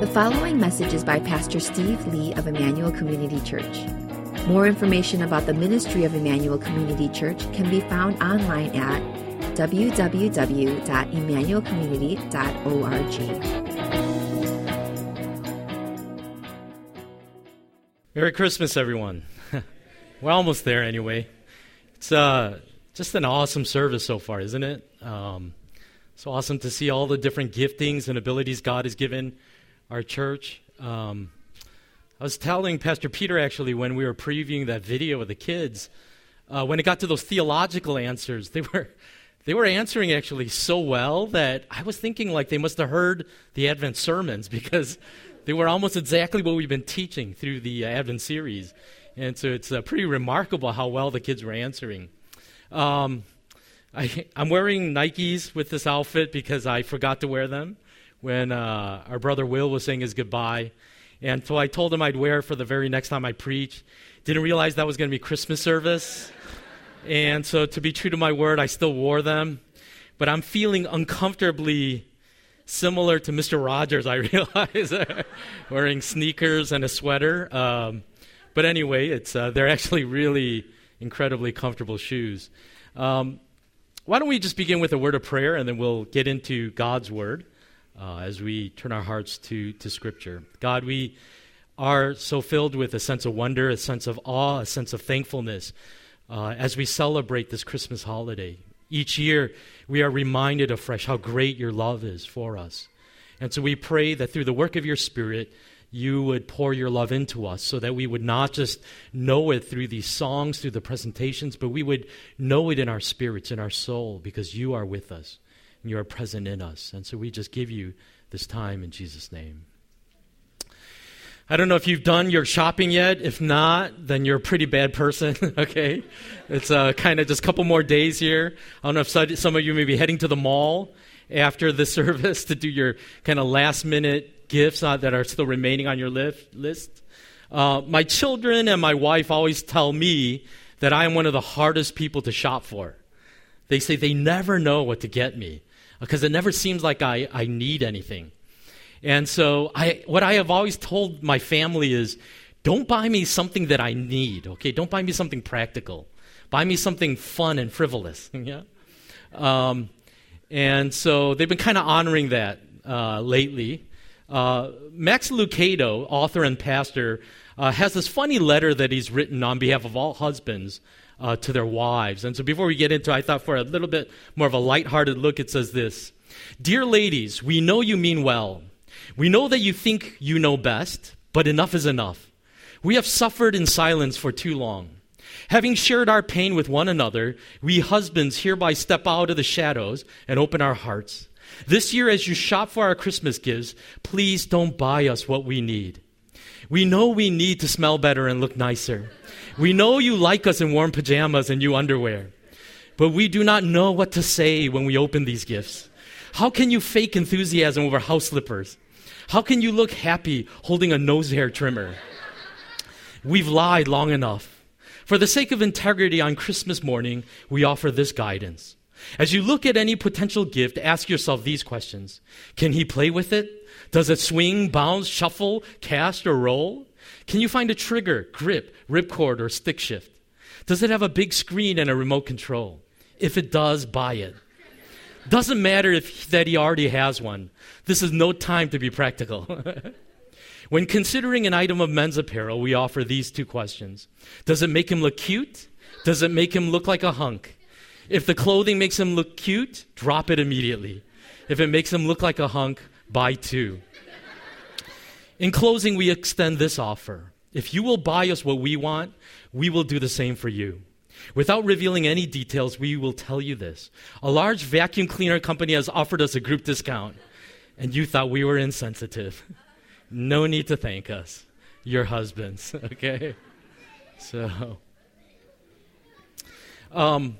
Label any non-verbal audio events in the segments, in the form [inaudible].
The following message is by Pastor Steve Lee of Emmanuel Community Church. More information about the ministry of Emmanuel Community Church can be found online at www.emmanuelcommunity.org. Merry Christmas, everyone. [laughs] We're almost there anyway. It's uh, just an awesome service so far, isn't it? Um, it's awesome to see all the different giftings and abilities God has given our church. Um, I was telling Pastor Peter actually when we were previewing that video with the kids, uh, when it got to those theological answers, they were they were answering actually so well that I was thinking like they must have heard the Advent sermons [laughs] because they were almost exactly what we've been teaching through the uh, Advent series, and so it's uh, pretty remarkable how well the kids were answering. Um, I, am wearing Nikes with this outfit because I forgot to wear them when uh, our brother Will was saying his goodbye. And so I told him I'd wear for the very next time I preach. Didn't realize that was going to be Christmas service. And so to be true to my word, I still wore them. But I'm feeling uncomfortably similar to Mr. Rogers, I [laughs] realize, wearing sneakers and a sweater. Um, but anyway, it's, uh, they're actually really incredibly comfortable shoes. Um, why don't we just begin with a word of prayer and then we'll get into God's word uh, as we turn our hearts to, to Scripture. God, we are so filled with a sense of wonder, a sense of awe, a sense of thankfulness uh, as we celebrate this Christmas holiday. Each year, we are reminded afresh how great your love is for us. And so we pray that through the work of your Spirit, you would pour your love into us so that we would not just know it through these songs, through the presentations, but we would know it in our spirits, in our soul, because you are with us and you are present in us. And so we just give you this time in Jesus' name. I don't know if you've done your shopping yet. If not, then you're a pretty bad person, [laughs] okay? It's uh, kind of just a couple more days here. I don't know if some of you may be heading to the mall after the [laughs] service to do your kind of last minute gifts uh, that are still remaining on your list. Uh, my children and my wife always tell me that I am one of the hardest people to shop for. They say they never know what to get me because it never seems like I, I need anything. And so I, what I have always told my family is don't buy me something that I need, okay? Don't buy me something practical. Buy me something fun and frivolous, [laughs] yeah? Um, and so they've been kind of honoring that uh, lately. Uh, Max Lucado, author and pastor, uh, has this funny letter that he's written on behalf of all husbands uh, to their wives. And so before we get into it, I thought for a little bit more of a lighthearted look, it says this Dear ladies, we know you mean well. We know that you think you know best, but enough is enough. We have suffered in silence for too long. Having shared our pain with one another, we husbands hereby step out of the shadows and open our hearts. This year, as you shop for our Christmas gifts, please don't buy us what we need. We know we need to smell better and look nicer. We know you like us in warm pajamas and new underwear. But we do not know what to say when we open these gifts. How can you fake enthusiasm over house slippers? How can you look happy holding a nose hair trimmer? We've lied long enough. For the sake of integrity on Christmas morning, we offer this guidance. As you look at any potential gift, ask yourself these questions Can he play with it? Does it swing, bounce, shuffle, cast, or roll? Can you find a trigger, grip, ripcord, or stick shift? Does it have a big screen and a remote control? If it does, buy it. Doesn't matter if that he already has one. This is no time to be practical. [laughs] when considering an item of men's apparel, we offer these two questions. Does it make him look cute? Does it make him look like a hunk? If the clothing makes him look cute, drop it immediately. If it makes him look like a hunk, buy two. In closing, we extend this offer. If you will buy us what we want, we will do the same for you. Without revealing any details, we will tell you this. A large vacuum cleaner company has offered us a group discount, and you thought we were insensitive. [laughs] no need to thank us. Your husbands, [laughs] okay? So, um,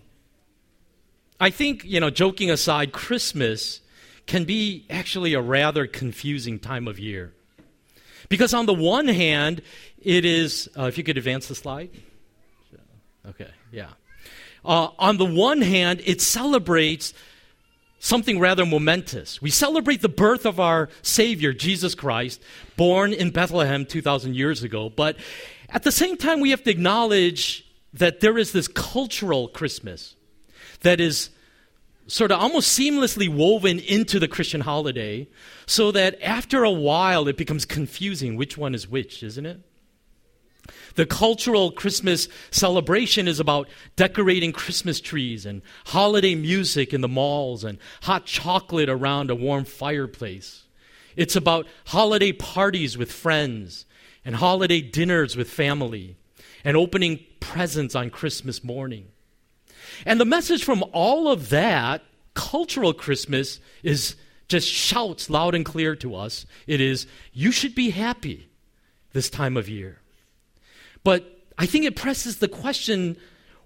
I think, you know, joking aside, Christmas can be actually a rather confusing time of year. Because on the one hand, it is, uh, if you could advance the slide. Okay, yeah. Uh, on the one hand, it celebrates something rather momentous. We celebrate the birth of our Savior, Jesus Christ, born in Bethlehem 2,000 years ago. But at the same time, we have to acknowledge that there is this cultural Christmas that is sort of almost seamlessly woven into the Christian holiday so that after a while it becomes confusing which one is which, isn't it? The cultural Christmas celebration is about decorating Christmas trees and holiday music in the malls and hot chocolate around a warm fireplace. It's about holiday parties with friends and holiday dinners with family and opening presents on Christmas morning. And the message from all of that, cultural Christmas, is just shouts loud and clear to us. It is, you should be happy this time of year. But I think it presses the question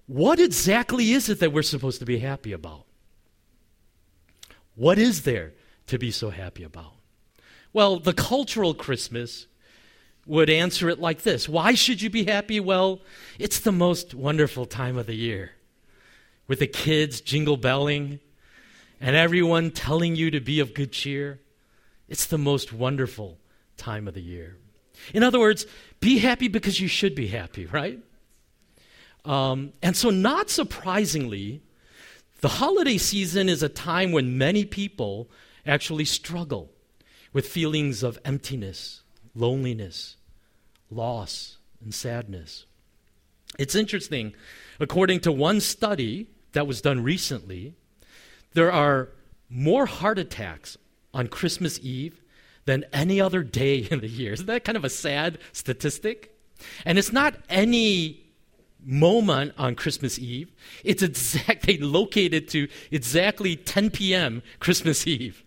what exactly is it that we're supposed to be happy about? What is there to be so happy about? Well, the cultural Christmas would answer it like this Why should you be happy? Well, it's the most wonderful time of the year with the kids jingle belling and everyone telling you to be of good cheer. It's the most wonderful time of the year. In other words, be happy because you should be happy, right? Um, and so, not surprisingly, the holiday season is a time when many people actually struggle with feelings of emptiness, loneliness, loss, and sadness. It's interesting, according to one study that was done recently, there are more heart attacks on Christmas Eve than any other day in the year. Isn't that kind of a sad statistic? And it's not any moment on Christmas Eve. It's exact [laughs] they located to exactly 10 p.m. Christmas Eve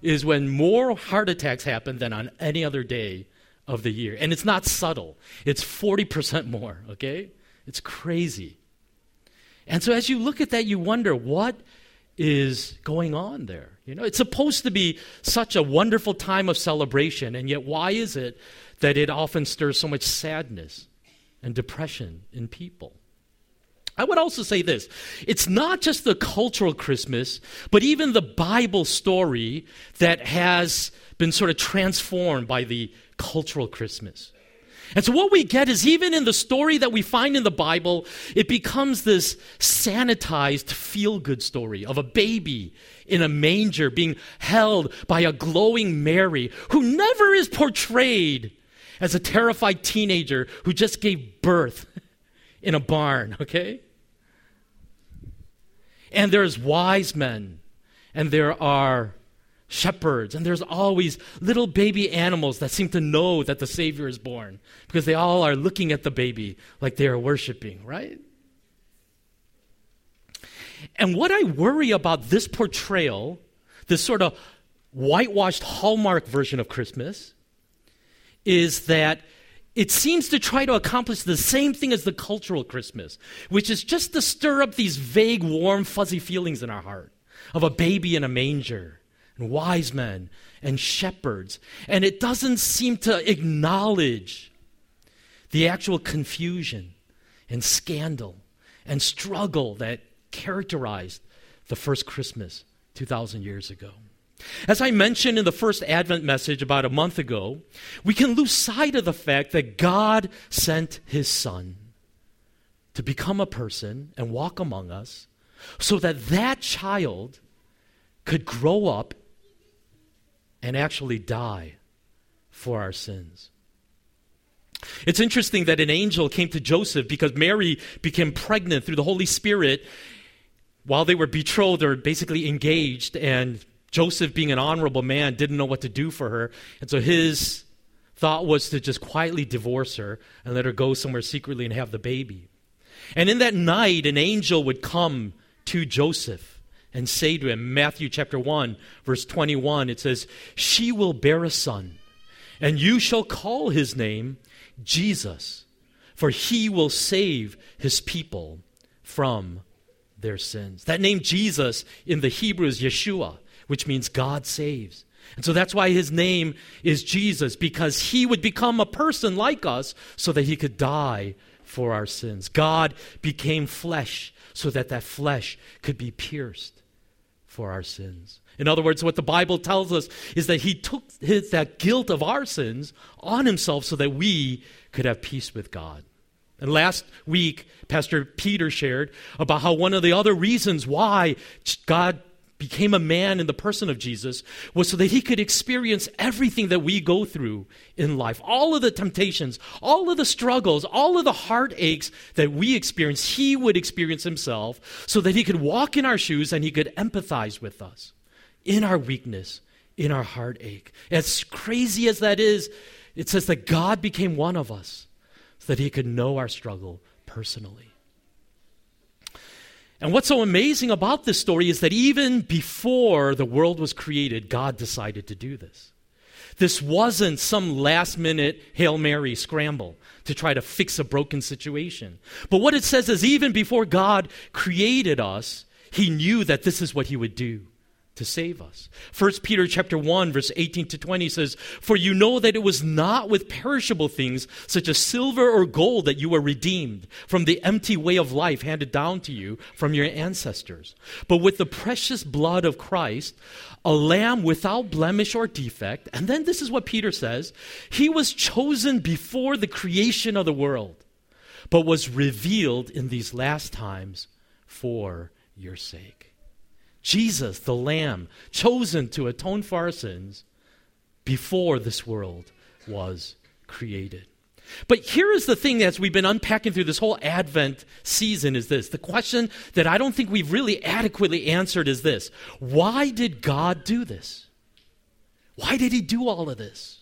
is when more heart attacks happen than on any other day of the year. And it's not subtle. It's 40% more, okay? It's crazy. And so as you look at that you wonder what is going on there? You know, it's supposed to be such a wonderful time of celebration, and yet why is it that it often stirs so much sadness and depression in people? I would also say this it's not just the cultural Christmas, but even the Bible story that has been sort of transformed by the cultural Christmas. And so, what we get is even in the story that we find in the Bible, it becomes this sanitized feel good story of a baby in a manger being held by a glowing Mary who never is portrayed as a terrified teenager who just gave birth [laughs] in a barn, okay? And there's wise men, and there are shepherds, and there's always little baby animals that seem to know that the Savior is born because they all are looking at the baby like they are worshiping, right? And what I worry about this portrayal, this sort of whitewashed Hallmark version of Christmas, is that it seems to try to accomplish the same thing as the cultural Christmas, which is just to stir up these vague, warm, fuzzy feelings in our heart of a baby in a manger and wise men and shepherds. And it doesn't seem to acknowledge the actual confusion and scandal and struggle that characterized the first Christmas 2,000 years ago. As I mentioned in the first Advent message about a month ago, we can lose sight of the fact that God sent his Son to become a person and walk among us so that that child could grow up and actually die for our sins. It's interesting that an angel came to Joseph because Mary became pregnant through the Holy Spirit while they were betrothed or basically engaged, and Joseph, being an honorable man, didn't know what to do for her. And so his thought was to just quietly divorce her and let her go somewhere secretly and have the baby. And in that night, an angel would come to Joseph and say to him, Matthew chapter 1, verse 21, it says, She will bear a son, and you shall call his name Jesus, for he will save his people from their sins. That name Jesus in the Hebrew is Yeshua, which means God saves. And so that's why his name is Jesus, because he would become a person like us so that he could die for our sins. God became flesh so that that flesh could be pierced for our sins. In other words, what the Bible tells us is that he took his, that guilt of our sins on himself so that we could have peace with God. And last week, Pastor Peter shared about how one of the other reasons why God became a man in the person of Jesus was so that he could experience everything that we go through in life. All of the temptations, all of the struggles, all of the heartaches that we experience, he would experience himself so that he could walk in our shoes and he could empathize with us in our weakness, in our heartache. As crazy as that is, it says that God became one of us so that he could know our struggle personally. And what's so amazing about this story is that even before the world was created, God decided to do this. This wasn't some last minute Hail Mary scramble to try to fix a broken situation. But what it says is even before God created us, he knew that this is what he would do to save us. 1 Peter chapter 1 verse 18 to 20 says, "For you know that it was not with perishable things such as silver or gold that you were redeemed from the empty way of life handed down to you from your ancestors, but with the precious blood of Christ, a lamb without blemish or defect." And then this is what Peter says, "He was chosen before the creation of the world, but was revealed in these last times for your sake." Jesus, the Lamb, chosen to atone for our sins before this world was created. But here is the thing as we've been unpacking through this whole Advent season is this. The question that I don't think we've really adequately answered is this Why did God do this? Why did He do all of this?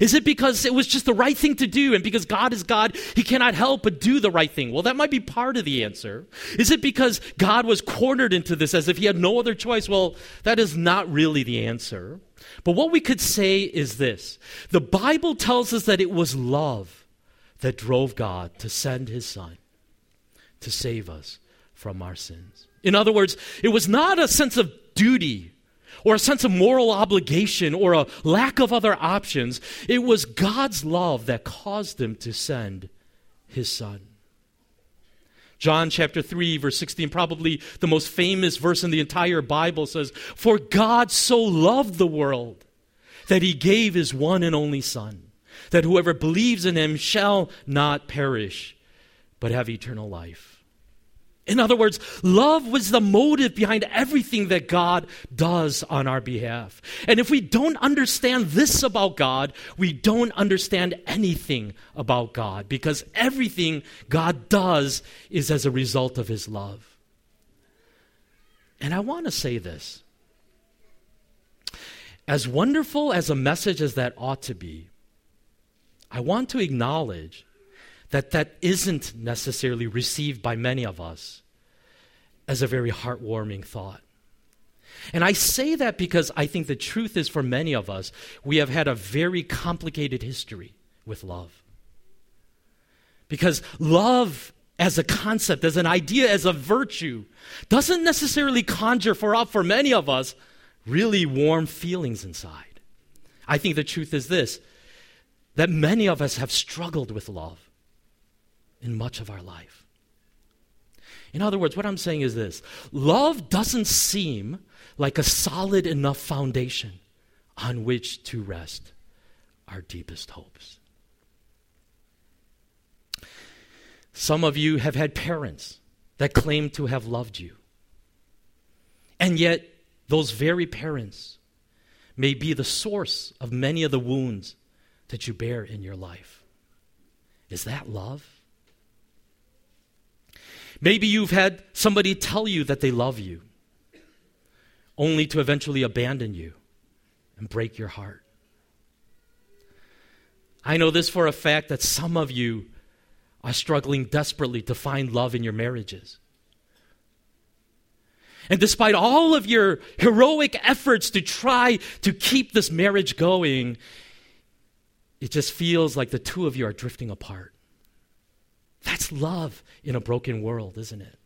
Is it because it was just the right thing to do and because God is God, he cannot help but do the right thing? Well, that might be part of the answer. Is it because God was cornered into this as if he had no other choice? Well, that is not really the answer. But what we could say is this the Bible tells us that it was love that drove God to send his son to save us from our sins. In other words, it was not a sense of duty or a sense of moral obligation or a lack of other options. It was God's love that caused him to send his son. John chapter 3, verse 16, probably the most famous verse in the entire Bible says, For God so loved the world that he gave his one and only Son, that whoever believes in him shall not perish, but have eternal life. In other words, love was the motive behind everything that God does on our behalf. And if we don't understand this about God, we don't understand anything about God because everything God does is as a result of His love. And I want to say this as wonderful as a message as that ought to be, I want to acknowledge that that isn't necessarily received by many of us as a very heartwarming thought. And I say that because I think the truth is for many of us, we have had a very complicated history with love. Because love as a concept, as an idea, as a virtue, doesn't necessarily conjure for up for many of us really warm feelings inside. I think the truth is this that many of us have struggled with love in much of our life. In other words, what I'm saying is this love doesn't seem like a solid enough foundation on which to rest our deepest hopes. Some of you have had parents that claim to have loved you. And yet, those very parents may be the source of many of the wounds that you bear in your life. Is that love? Maybe you've had somebody tell you that they love you, only to eventually abandon you and break your heart. I know this for a fact that some of you are struggling desperately to find love in your marriages. And despite all of your heroic efforts to try to keep this marriage going, it just feels like the two of you are drifting apart. That's love in a broken world, isn't it?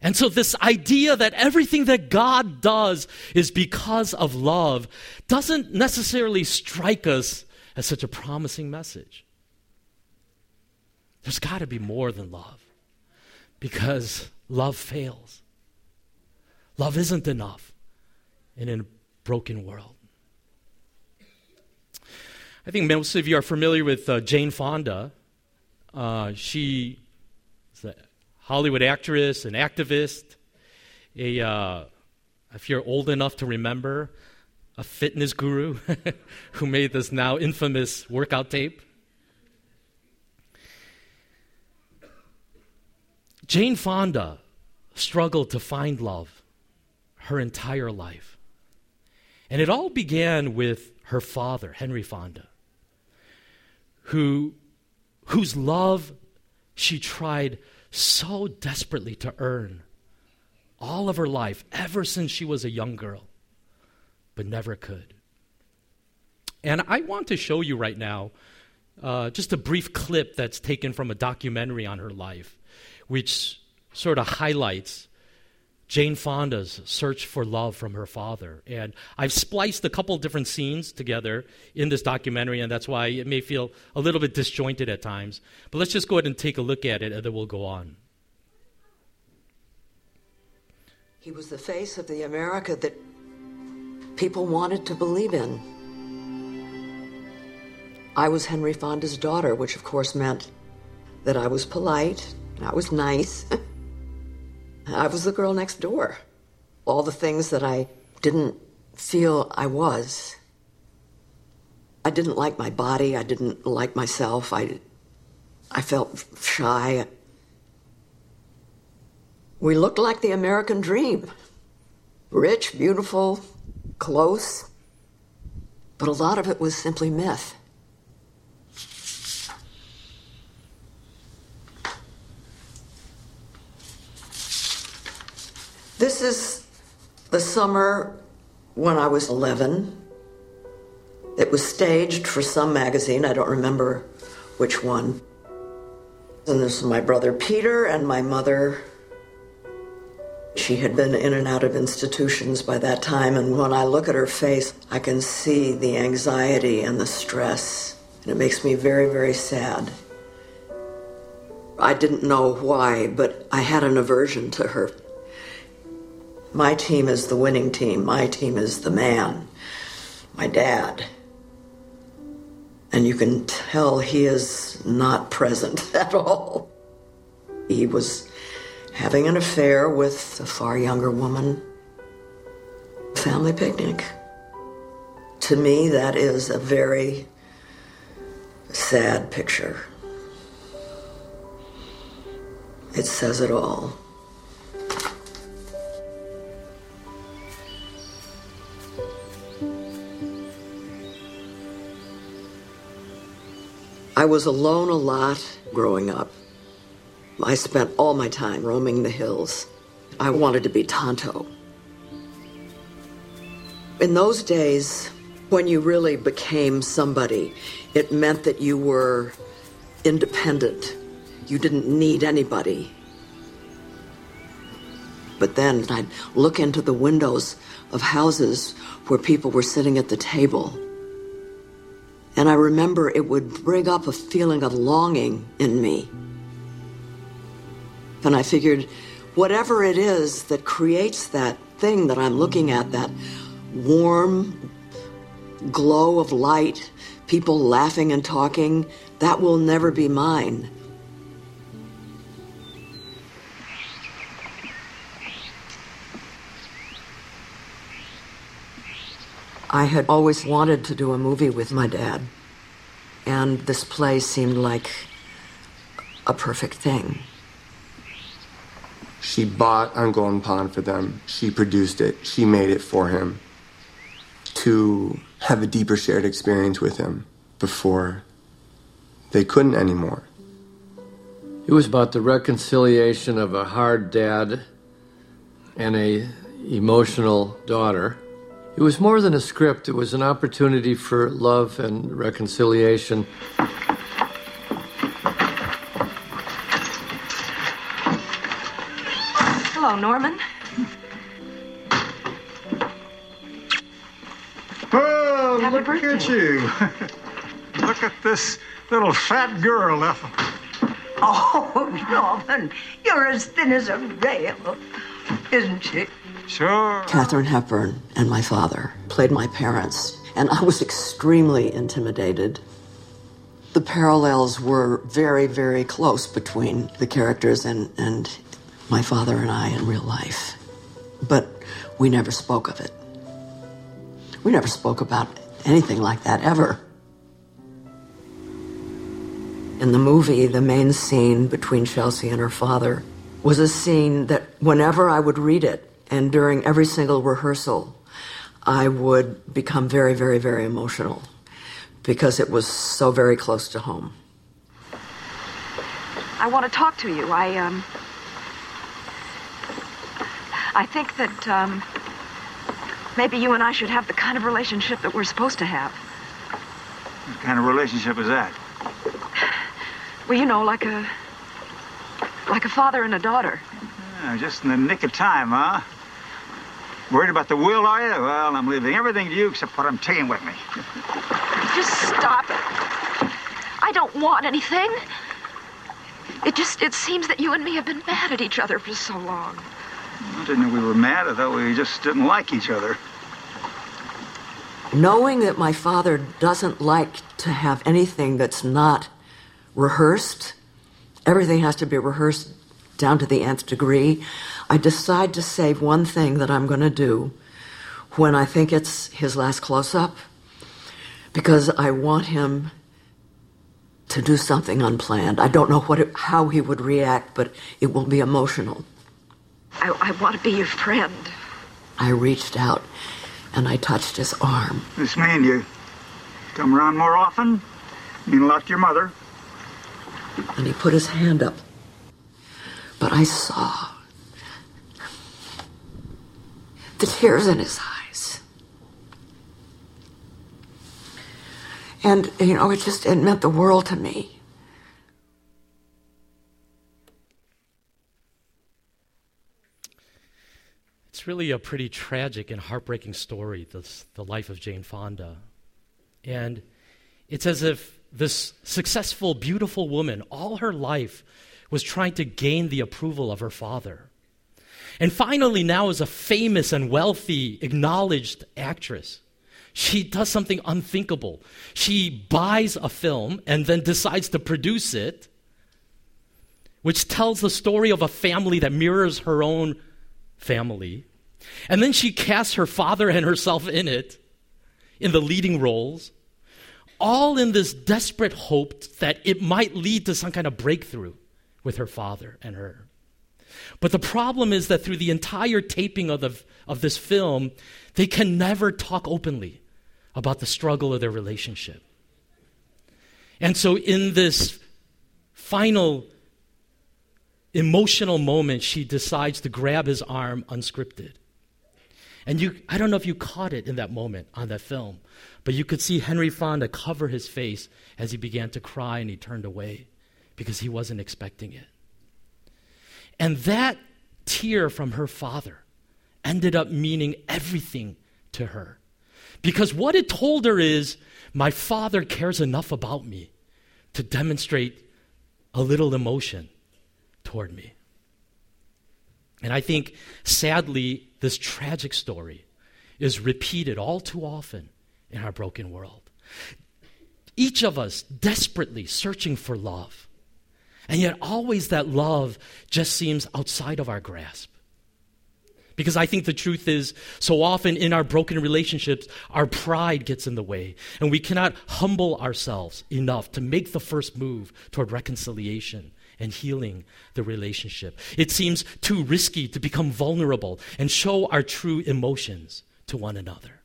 And so, this idea that everything that God does is because of love doesn't necessarily strike us as such a promising message. There's got to be more than love because love fails. Love isn't enough in a broken world. I think most of you are familiar with uh, Jane Fonda. Uh, she is a Hollywood actress, an activist, a, uh, if you're old enough to remember, a fitness guru [laughs] who made this now infamous workout tape. Jane Fonda struggled to find love her entire life. And it all began with her father, Henry Fonda, who, whose love she tried so desperately to earn all of her life, ever since she was a young girl, but never could. And I want to show you right now uh, just a brief clip that's taken from a documentary on her life, which sort of highlights Jane Fonda's search for love from her father. And I've spliced a couple different scenes together in this documentary, and that's why it may feel a little bit disjointed at times. But let's just go ahead and take a look at it, and then we'll go on. He was the face of the America that people wanted to believe in. I was Henry Fonda's daughter, which of course meant that I was polite, I was nice. [laughs] I was the girl next door. All the things that I didn't feel I was. I didn't like my body. I didn't like myself. I, I felt shy. We looked like the American dream rich, beautiful, close. But a lot of it was simply myth. This is the summer when I was 11. It was staged for some magazine, I don't remember which one. And this is my brother Peter and my mother. She had been in and out of institutions by that time, and when I look at her face, I can see the anxiety and the stress, and it makes me very, very sad. I didn't know why, but I had an aversion to her my team is the winning team. My team is the man, my dad. And you can tell he is not present [laughs] at all. He was having an affair with a far younger woman. Family picnic. To me, that is a very sad picture. It says it all. I was alone a lot growing up. I spent all my time roaming the hills. I wanted to be Tonto. In those days, when you really became somebody, it meant that you were independent. You didn't need anybody. But then I'd look into the windows of houses where people were sitting at the table and I remember it would bring up a feeling of longing in me. And I figured, whatever it is that creates that thing that I'm looking at, that warm glow of light, people laughing and talking, that will never be mine. I had always wanted to do a movie with my dad, and this play seemed like a perfect thing. She bought on Golden Pond for them. She produced it. She made it for him to have a deeper shared experience with him before they couldn't anymore. It was about the reconciliation of a hard dad and a emotional daughter it was more than a script, it was an opportunity for love and reconciliation. Hello, Norman. Oh, Happy look birthday. at you. [laughs] look at this little fat girl, Ethel. Oh, [laughs] Norman, you're as thin as a rail, isn't she? Sure. Katharine Hepburn and my father played my parents, and I was extremely intimidated. The parallels were very, very close between the characters and, and my father and I in real life. But we never spoke of it. We never spoke about anything like that ever. In the movie, the main scene between Chelsea and her father was a scene that whenever I would read it and during every single rehearsal, I would become very, very, very emotional because it was so very close to home. I want to talk to you. I, um. I think that, um. Maybe you and I should have the kind of relationship that we're supposed to have. What kind of relationship is that? Well, you know, like a. like a father and a daughter. Yeah, just in the nick of time, huh? Worried about the will, are you? Well, I'm leaving everything to you except what I'm taking with me. Just stop it. I don't want anything. It just, it seems that you and me have been mad at each other for so long. I didn't know we were mad. I thought we just didn't like each other. Knowing that my father doesn't like to have anything that's not rehearsed, everything has to be rehearsed down to the nth degree, I decide to save one thing that I'm going to do when I think it's his last close up because I want him to do something unplanned. I don't know what it, how he would react, but it will be emotional. I, I want to be your friend. I reached out and I touched his arm. This mean you come around more often? Mean a lot to your mother? And he put his hand up. But I saw the tears in his eyes. And, you know, it just, it meant the world to me. It's really a pretty tragic and heartbreaking story, this, the life of Jane Fonda. And it's as if this successful, beautiful woman, all her life, was trying to gain the approval of her father. And finally, now as a famous and wealthy, acknowledged actress, she does something unthinkable. She buys a film and then decides to produce it, which tells the story of a family that mirrors her own family. And then she casts her father and herself in it, in the leading roles, all in this desperate hope that it might lead to some kind of breakthrough with her father and her. But the problem is that through the entire taping of, the, of this film, they can never talk openly about the struggle of their relationship. And so, in this final emotional moment, she decides to grab his arm unscripted. And you, I don't know if you caught it in that moment on that film, but you could see Henry Fonda cover his face as he began to cry and he turned away because he wasn't expecting it. And that tear from her father ended up meaning everything to her. Because what it told her is, my father cares enough about me to demonstrate a little emotion toward me. And I think, sadly, this tragic story is repeated all too often in our broken world. Each of us desperately searching for love. And yet, always that love just seems outside of our grasp. Because I think the truth is, so often in our broken relationships, our pride gets in the way, and we cannot humble ourselves enough to make the first move toward reconciliation and healing the relationship. It seems too risky to become vulnerable and show our true emotions to one another.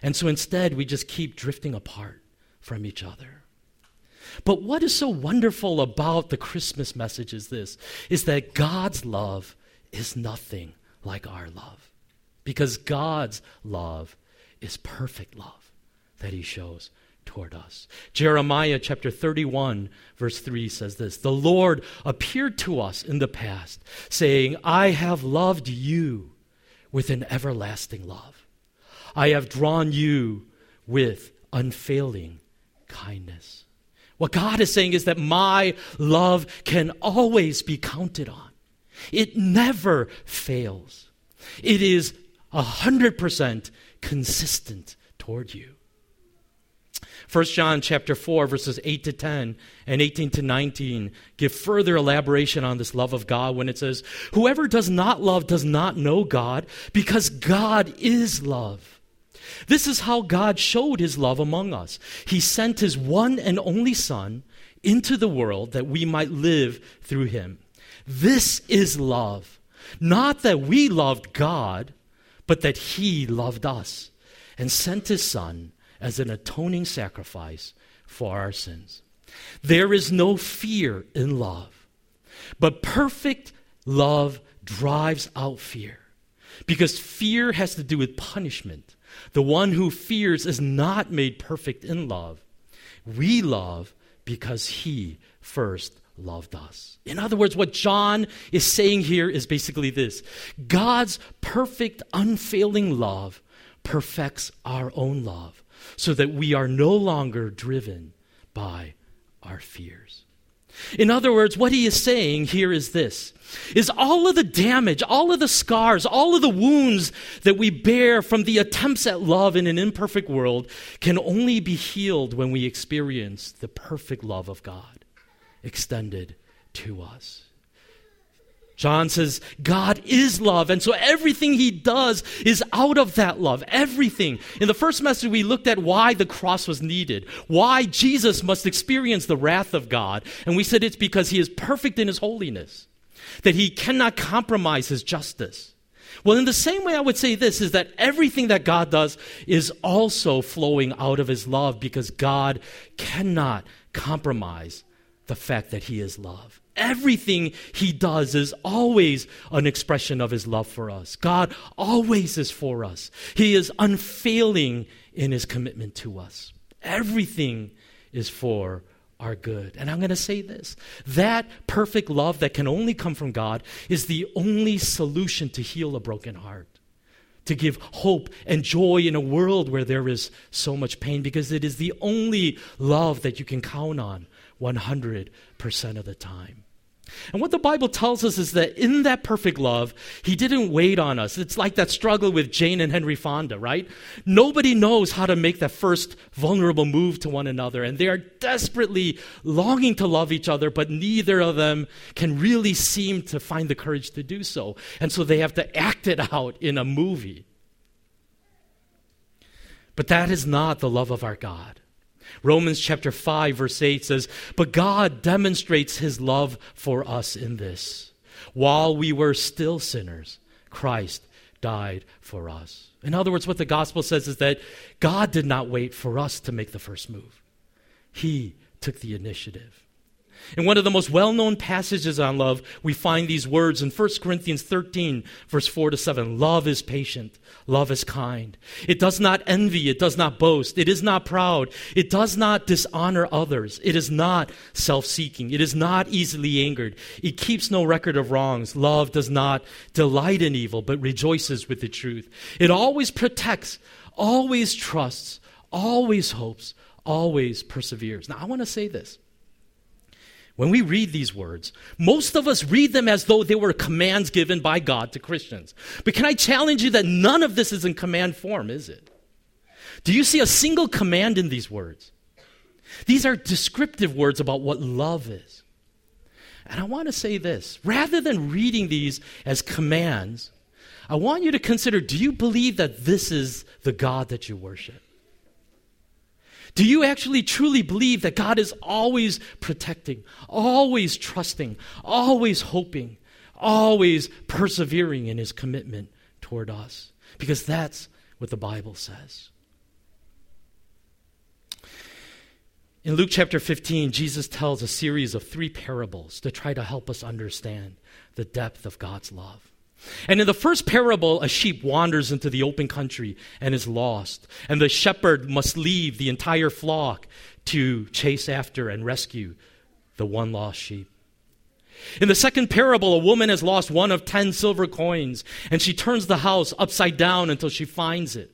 And so instead, we just keep drifting apart from each other. But what is so wonderful about the Christmas message is this is that God's love is nothing like our love. Because God's love is perfect love that he shows toward us. Jeremiah chapter 31, verse 3 says this The Lord appeared to us in the past, saying, I have loved you with an everlasting love. I have drawn you with unfailing kindness. What God is saying is that my love can always be counted on. It never fails. It is 100% consistent toward you. 1 John chapter 4 verses 8 to 10 and 18 to 19 give further elaboration on this love of God when it says, "Whoever does not love does not know God, because God is love." This is how God showed his love among us. He sent his one and only son into the world that we might live through him. This is love. Not that we loved God, but that he loved us and sent his son as an atoning sacrifice for our sins. There is no fear in love, but perfect love drives out fear because fear has to do with punishment. The one who fears is not made perfect in love. We love because he first loved us. In other words, what John is saying here is basically this God's perfect, unfailing love perfects our own love so that we are no longer driven by our fears. In other words, what he is saying here is this is all of the damage, all of the scars, all of the wounds that we bear from the attempts at love in an imperfect world can only be healed when we experience the perfect love of God extended to us. John says, God is love. And so everything he does is out of that love. Everything. In the first message, we looked at why the cross was needed, why Jesus must experience the wrath of God. And we said it's because he is perfect in his holiness, that he cannot compromise his justice. Well, in the same way, I would say this is that everything that God does is also flowing out of his love because God cannot compromise the fact that he is love. Everything he does is always an expression of his love for us. God always is for us. He is unfailing in his commitment to us. Everything is for our good. And I'm going to say this that perfect love that can only come from God is the only solution to heal a broken heart to give hope and joy in a world where there is so much pain because it is the only love that you can count on 100% of the time. And what the Bible tells us is that in that perfect love, He didn't wait on us. It's like that struggle with Jane and Henry Fonda, right? Nobody knows how to make that first vulnerable move to one another, and they are desperately longing to love each other, but neither of them can really seem to find the courage to do so. And so they have to act it out in a movie. But that is not the love of our God. Romans chapter 5, verse 8 says, But God demonstrates his love for us in this. While we were still sinners, Christ died for us. In other words, what the gospel says is that God did not wait for us to make the first move, He took the initiative. In one of the most well known passages on love, we find these words in 1 Corinthians 13, verse 4 to 7. Love is patient. Love is kind. It does not envy. It does not boast. It is not proud. It does not dishonor others. It is not self seeking. It is not easily angered. It keeps no record of wrongs. Love does not delight in evil, but rejoices with the truth. It always protects, always trusts, always hopes, always perseveres. Now, I want to say this. When we read these words, most of us read them as though they were commands given by God to Christians. But can I challenge you that none of this is in command form, is it? Do you see a single command in these words? These are descriptive words about what love is. And I want to say this rather than reading these as commands, I want you to consider do you believe that this is the God that you worship? Do you actually truly believe that God is always protecting, always trusting, always hoping, always persevering in his commitment toward us? Because that's what the Bible says. In Luke chapter 15, Jesus tells a series of three parables to try to help us understand the depth of God's love. And in the first parable, a sheep wanders into the open country and is lost. And the shepherd must leave the entire flock to chase after and rescue the one lost sheep. In the second parable, a woman has lost one of ten silver coins, and she turns the house upside down until she finds it.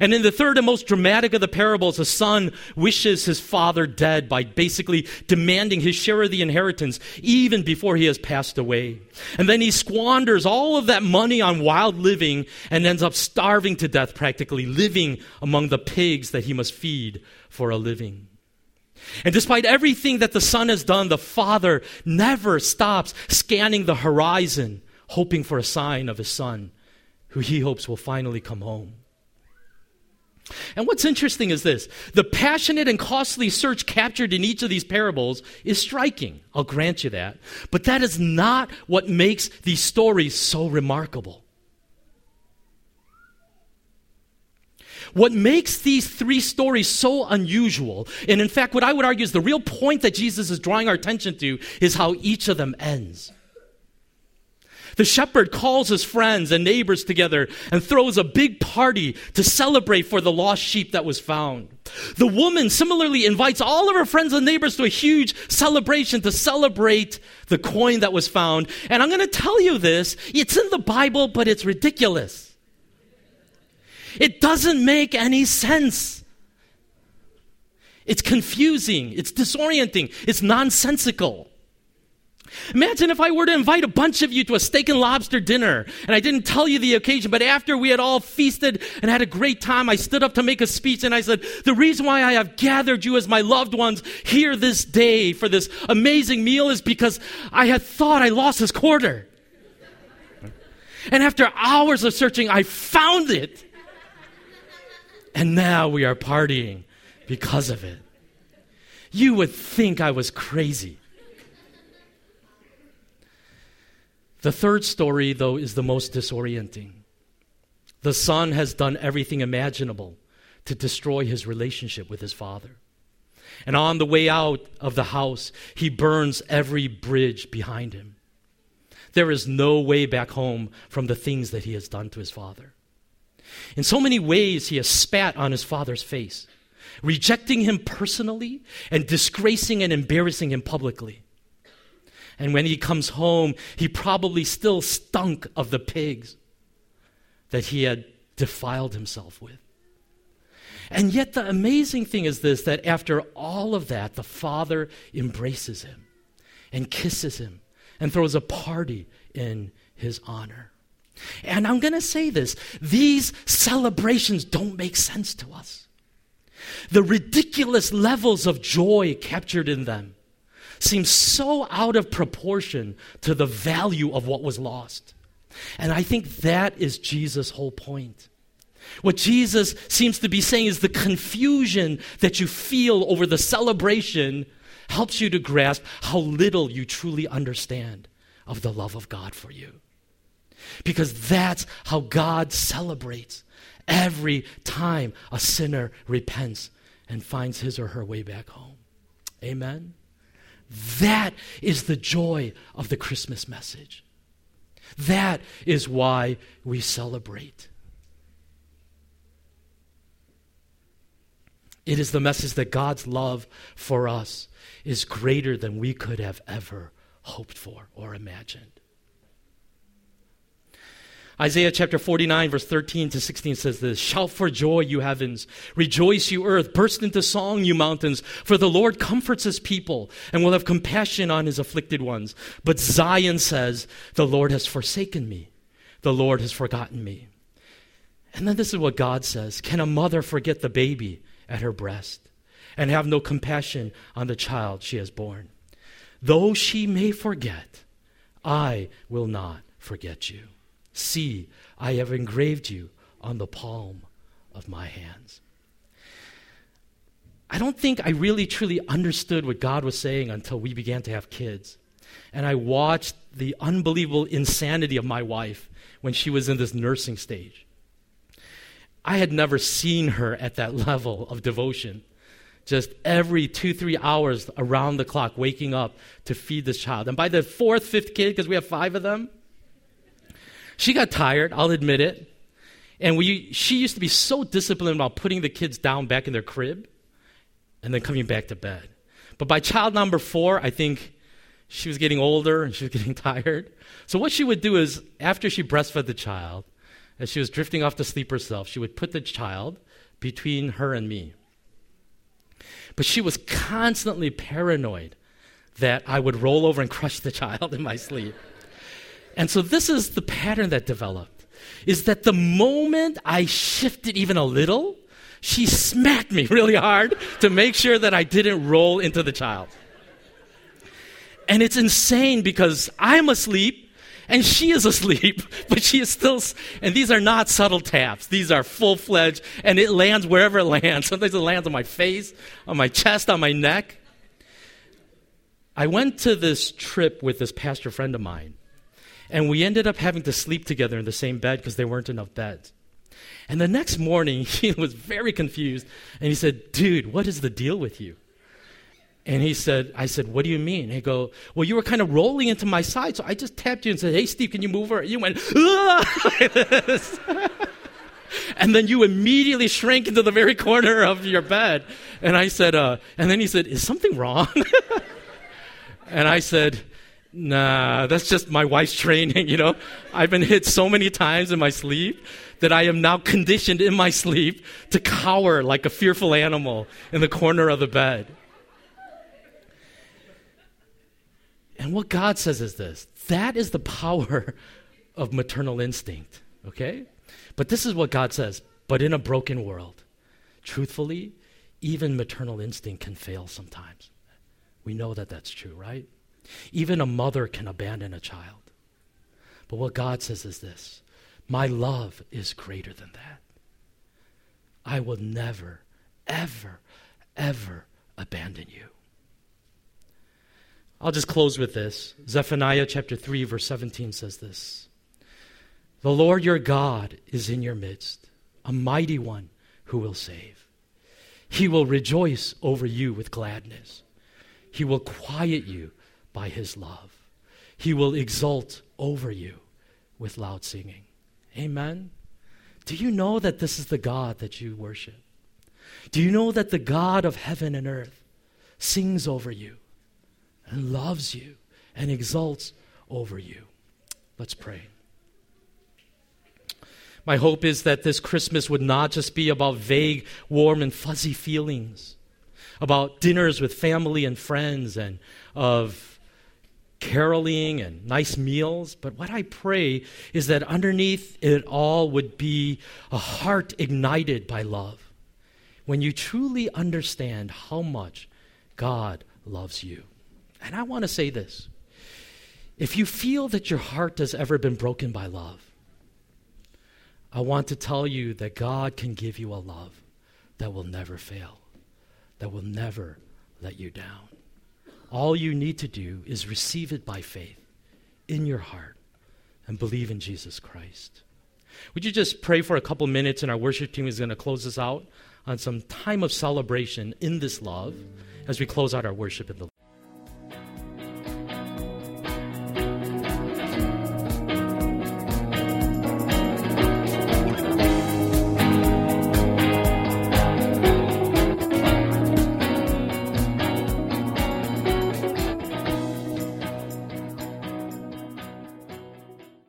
And in the third and most dramatic of the parables, a son wishes his father dead by basically demanding his share of the inheritance even before he has passed away. And then he squanders all of that money on wild living and ends up starving to death practically, living among the pigs that he must feed for a living. And despite everything that the son has done, the father never stops scanning the horizon, hoping for a sign of his son, who he hopes will finally come home. And what's interesting is this the passionate and costly search captured in each of these parables is striking. I'll grant you that. But that is not what makes these stories so remarkable. What makes these three stories so unusual, and in fact, what I would argue is the real point that Jesus is drawing our attention to, is how each of them ends. The shepherd calls his friends and neighbors together and throws a big party to celebrate for the lost sheep that was found. The woman similarly invites all of her friends and neighbors to a huge celebration to celebrate the coin that was found. And I'm going to tell you this it's in the Bible, but it's ridiculous. It doesn't make any sense. It's confusing, it's disorienting, it's nonsensical. Imagine if I were to invite a bunch of you to a steak and lobster dinner, and I didn't tell you the occasion, but after we had all feasted and had a great time, I stood up to make a speech and I said, The reason why I have gathered you as my loved ones here this day for this amazing meal is because I had thought I lost this quarter. And after hours of searching, I found it. And now we are partying because of it. You would think I was crazy. The third story, though, is the most disorienting. The son has done everything imaginable to destroy his relationship with his father. And on the way out of the house, he burns every bridge behind him. There is no way back home from the things that he has done to his father. In so many ways, he has spat on his father's face, rejecting him personally and disgracing and embarrassing him publicly. And when he comes home, he probably still stunk of the pigs that he had defiled himself with. And yet, the amazing thing is this that after all of that, the father embraces him and kisses him and throws a party in his honor. And I'm going to say this these celebrations don't make sense to us. The ridiculous levels of joy captured in them seems so out of proportion to the value of what was lost. And I think that is Jesus' whole point. What Jesus seems to be saying is the confusion that you feel over the celebration helps you to grasp how little you truly understand of the love of God for you. Because that's how God celebrates every time a sinner repents and finds his or her way back home. Amen? That is the joy of the Christmas message. That is why we celebrate. It is the message that God's love for us is greater than we could have ever hoped for or imagined. Isaiah chapter 49, verse 13 to 16 says this Shout for joy, you heavens. Rejoice, you earth. Burst into song, you mountains. For the Lord comforts his people and will have compassion on his afflicted ones. But Zion says, The Lord has forsaken me. The Lord has forgotten me. And then this is what God says Can a mother forget the baby at her breast and have no compassion on the child she has borne? Though she may forget, I will not forget you. See, I have engraved you on the palm of my hands. I don't think I really truly understood what God was saying until we began to have kids. And I watched the unbelievable insanity of my wife when she was in this nursing stage. I had never seen her at that [laughs] level of devotion. Just every two, three hours around the clock, waking up to feed this child. And by the fourth, fifth kid, because we have five of them, she got tired, I'll admit it. And we, she used to be so disciplined about putting the kids down back in their crib and then coming back to bed. But by child number four, I think she was getting older and she was [laughs] getting tired. So what she would do is, after she breastfed the child, as she was drifting off to sleep herself, she would put the child between her and me. But she was constantly paranoid that I would roll over and crush the [laughs] child in my sleep. And so this is the pattern that developed is that the moment I shifted even a little, she smacked me [laughs] really hard to make sure that I didn't roll into the child. And it's insane because I'm asleep and she is asleep, [laughs] but she is still. And these are not subtle taps. These are full fledged, and it lands wherever it [laughs] lands. Sometimes it lands on my face, on my chest, on my neck. I went to this trip with this pastor friend of mine, and we ended up having to sleep together in the same bed because there weren't enough beds. And the next morning, [laughs] he was very confused, and he said, Dude, what is the deal with you? And he said, I said, what do you mean? He go, well, you were kind of rolling into my side, so I just tapped you and said, hey, Steve, can you move over? You went, [laughs] and then you immediately shrank into the very corner of your bed. And I said, uh, and then he said, is something wrong? [laughs] and I said, nah, that's just my wife's [laughs] training, you know? I've been hit so many times in my sleep that I am now conditioned in my sleep to cower like a fearful animal in the corner of the bed. And what God says is this that is the power of maternal instinct, okay? But this is what God says. But in a broken world, truthfully, even maternal instinct can fail sometimes. We know that that's true, right? Even a mother can abandon a child. But what God says is this My love is greater than that. I will never, ever, ever abandon you. I'll just close with this. Zephaniah chapter 3, verse 17 says this The Lord your God is in your midst, a mighty one who will save. He will rejoice over you with gladness. He will quiet you by his love. He will exult over you with loud singing. Amen. Do you know that this is the God that you worship? Do you know that the God of heaven and earth sings over you? and loves you and exults over you. Let's pray. My hope is that this Christmas would not just be about vague, warm, and fuzzy feelings, about dinners with family and friends, and of caroling and nice meals. But what I pray is that underneath it all would be a heart ignited by love. When you truly understand how much God loves you. And I want to say this if you feel that your heart has ever been broken by love, I want to tell you that God can give you a love that will never fail, that will never let you down. All you need to do is receive it by faith in your heart and believe in Jesus Christ. Would you just pray for a couple minutes, and our worship team is going to close us out on some time of celebration in this love as we close out our worship in the.